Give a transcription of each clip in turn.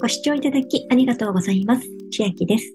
ご視聴いただきありがとうございます。千秋です。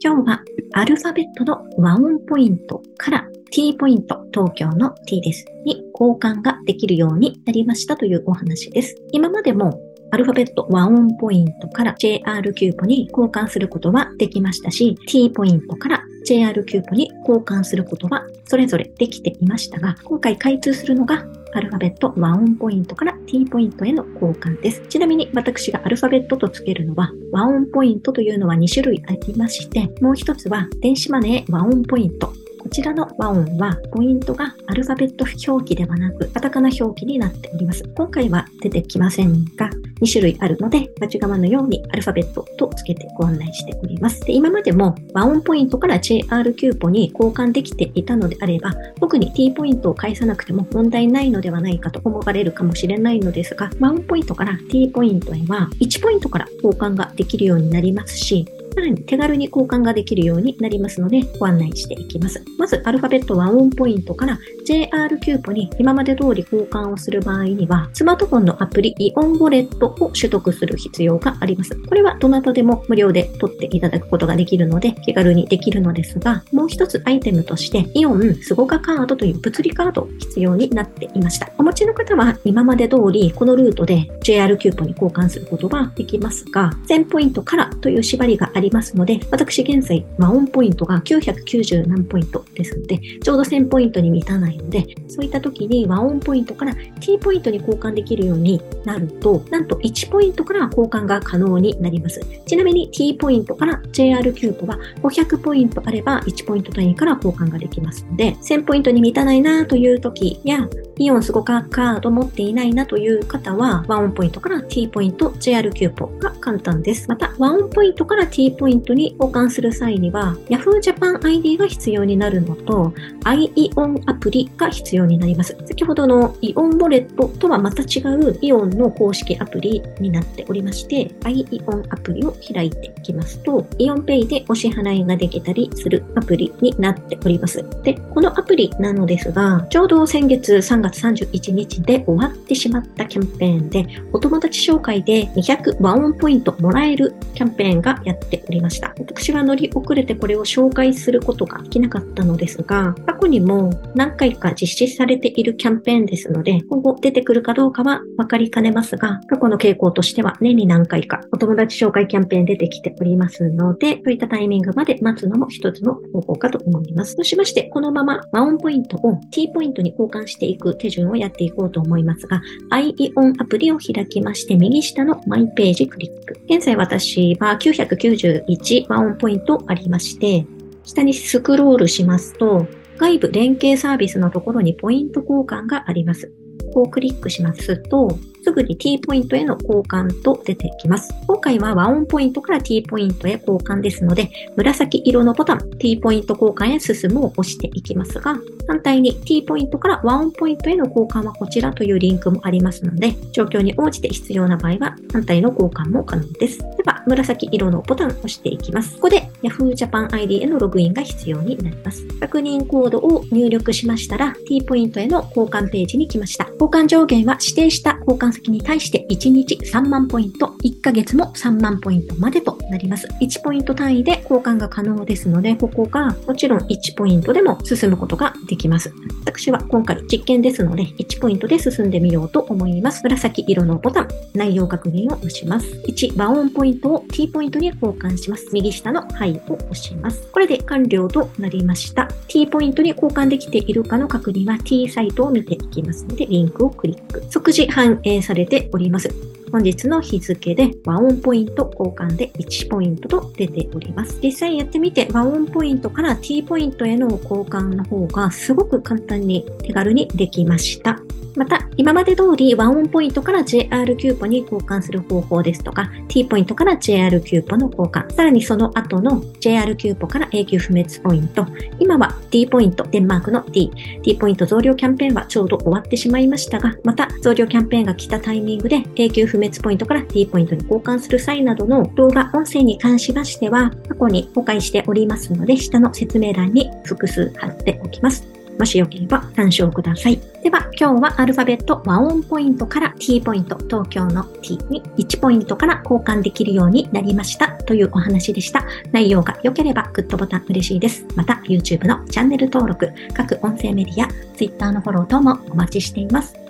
今日はアルファベットの WAON POINT から T ポイント、東京の T です。に交換ができるようになりましたというお話です。今までもアルファベット和音ポイントから JR キューポに交換することはできましたし、T ポイントから JR キューポに交換することはそれぞれできていましたが、今回開通するのがアルファベット和音ポイントから T ポイントへの交換です。ちなみに私がアルファベットとつけるのは WAON POINT というのは2種類ありまして、もう一つは電子マネー WAON ポイントこちらの和音は、ポイントがアルファベット表記ではなく、カタカナ表記になっております。今回は出てきませんが、2種類あるので、バチガマのようにアルファベットとつけてご案内しております。で今までも和音ポイントから JR キューポに交換できていたのであれば、特に T ポイントを返さなくても問題ないのではないかと思われるかもしれないのですが、和音ポイントから T ポイントへは1ポイントから交換ができるようになりますし、さらに手軽に交換ができるようになりますので、ご案内していきます。まず、アルファベット WAON POINT から JR キューポに今まで通り交換をする場合には、スマートフォンのアプリイオンウォレットを取得する必要があります。これはどなたでも無料で取っていただくことができるので、気軽にできるのですが、もう一つアイテムとして、イオン SUGOCA カードという物理カード必要になっていました。お持ちの方は今まで通りこのルートで JR キューポに交換することができますが、1000ポイントからという縛りがありますので、私現在、 WAON POINT が990何ポイントですので、ちょうど1000ポイントに満たないので、そういった時に WAON POINT から T ポイントに交換できるようになると、なんと1ポイントから交換が可能になります。ちなみに T ポイントから JR キューポは500ポイントあれば1ポイント単位から交換ができますので、1000ポイントに満たないなという時や、イオン SUGOCA カード持っていないなという方は、和音ポイントから T ポイント、JR キューポが簡単です。また、和音ポイントから T ポイントに交換する際には、Yahoo Japan ID が必要になるのと、iEON アプリが必要になります。先ほどのイオンボレットとはまた違うイオンの公式アプリになっておりまして、iEON アプリを開いていきますと、イオンペイでお支払いができたりするアプリになっております。で、このアプリなのですが、ちょうど先月3月31日で終わってしまったキャンペーンで、お友達紹介で200ワンポイントもらえるキャンペーンがやっておりました。私は乗り遅れてこれを紹介することができなかったのですが、過去にも何回か実施されているキャンペーンですので、今後出てくるかどうかは分かりかねますが、過去の傾向としては年に何回かお友達紹介キャンペーン出てきておりますので、そういったタイミングまで待つのも一つの方法かと思います。そうしまして、このままワンポイントを T ポイントに交換していく手順をやっていこうと思いますが、iEON アプリを開きまして、右下のマイページクリック。現在私は991ワンポイントありまして、下にスクロールしますと、外部連携サービスのところにポイント交換があります。をクリックしますと、すぐに T ポイントへの交換と出てきます。今回は和音ポイントから T ポイントへ交換ですので、紫色のボタン T ポイント交換へ進むを押していきますが、反対に T ポイントから和音ポイントへの交換はこちらというリンクもありますので、状況に応じて必要な場合は反対の交換も可能です。で紫色のボタンを押していきます。ここで Yahoo Japan ID へのログインが必要になります。確認コードを入力しましたら、T ポイントへの交換ページに来ました。交換上限は指定した交換先に対して1日3万ポイント、1ヶ月も3万ポイントまでとなります。1ポイント単位で交換が可能ですので、ここがもちろん1ポイントでも進むことができます。私は今回実験ですので、1ポイントで進んでみようと思います。紫色のボタン、内容確認を押します。1、和音ポイントを T ポイントに交換します。右下のはいを押します。これで完了となりました。T ポイントに交換できているかの確認は T サイトを見ていきますので、リンクをクリック。即時反映されております。本日の日付で和音ポイント交換で1ポイントと出ております。実際やってみて和音ポイントから T ポイントへの交換の方がすごく簡単に手軽にできました。また、今まで通り WAON POINT から JR キューポに交換する方法ですとか、T ポイントから JR キューポの交換、さらにその後の JR キューポから永久不滅ポイント、今は D ポイント、デンマークの D、D ポイント増量キャンペーンはちょうど終わってしまいましたが、また増量キャンペーンが来たタイミングで永久不滅ポイントから D ポイントに交換する際などの動画、音声に関しましては、過去に公開しておりますので、下の説明欄に複数貼っておきます。もしよければ参照ください。では、今日はアルファベット和音ポイントから T ポイント、東京の T に1ポイントから交換できるようになりましたというお話でした。内容が良ければグッドボタン嬉しいです。また、YouTube のチャンネル登録、各音声メディア、Twitter のフォロー等もお待ちしています。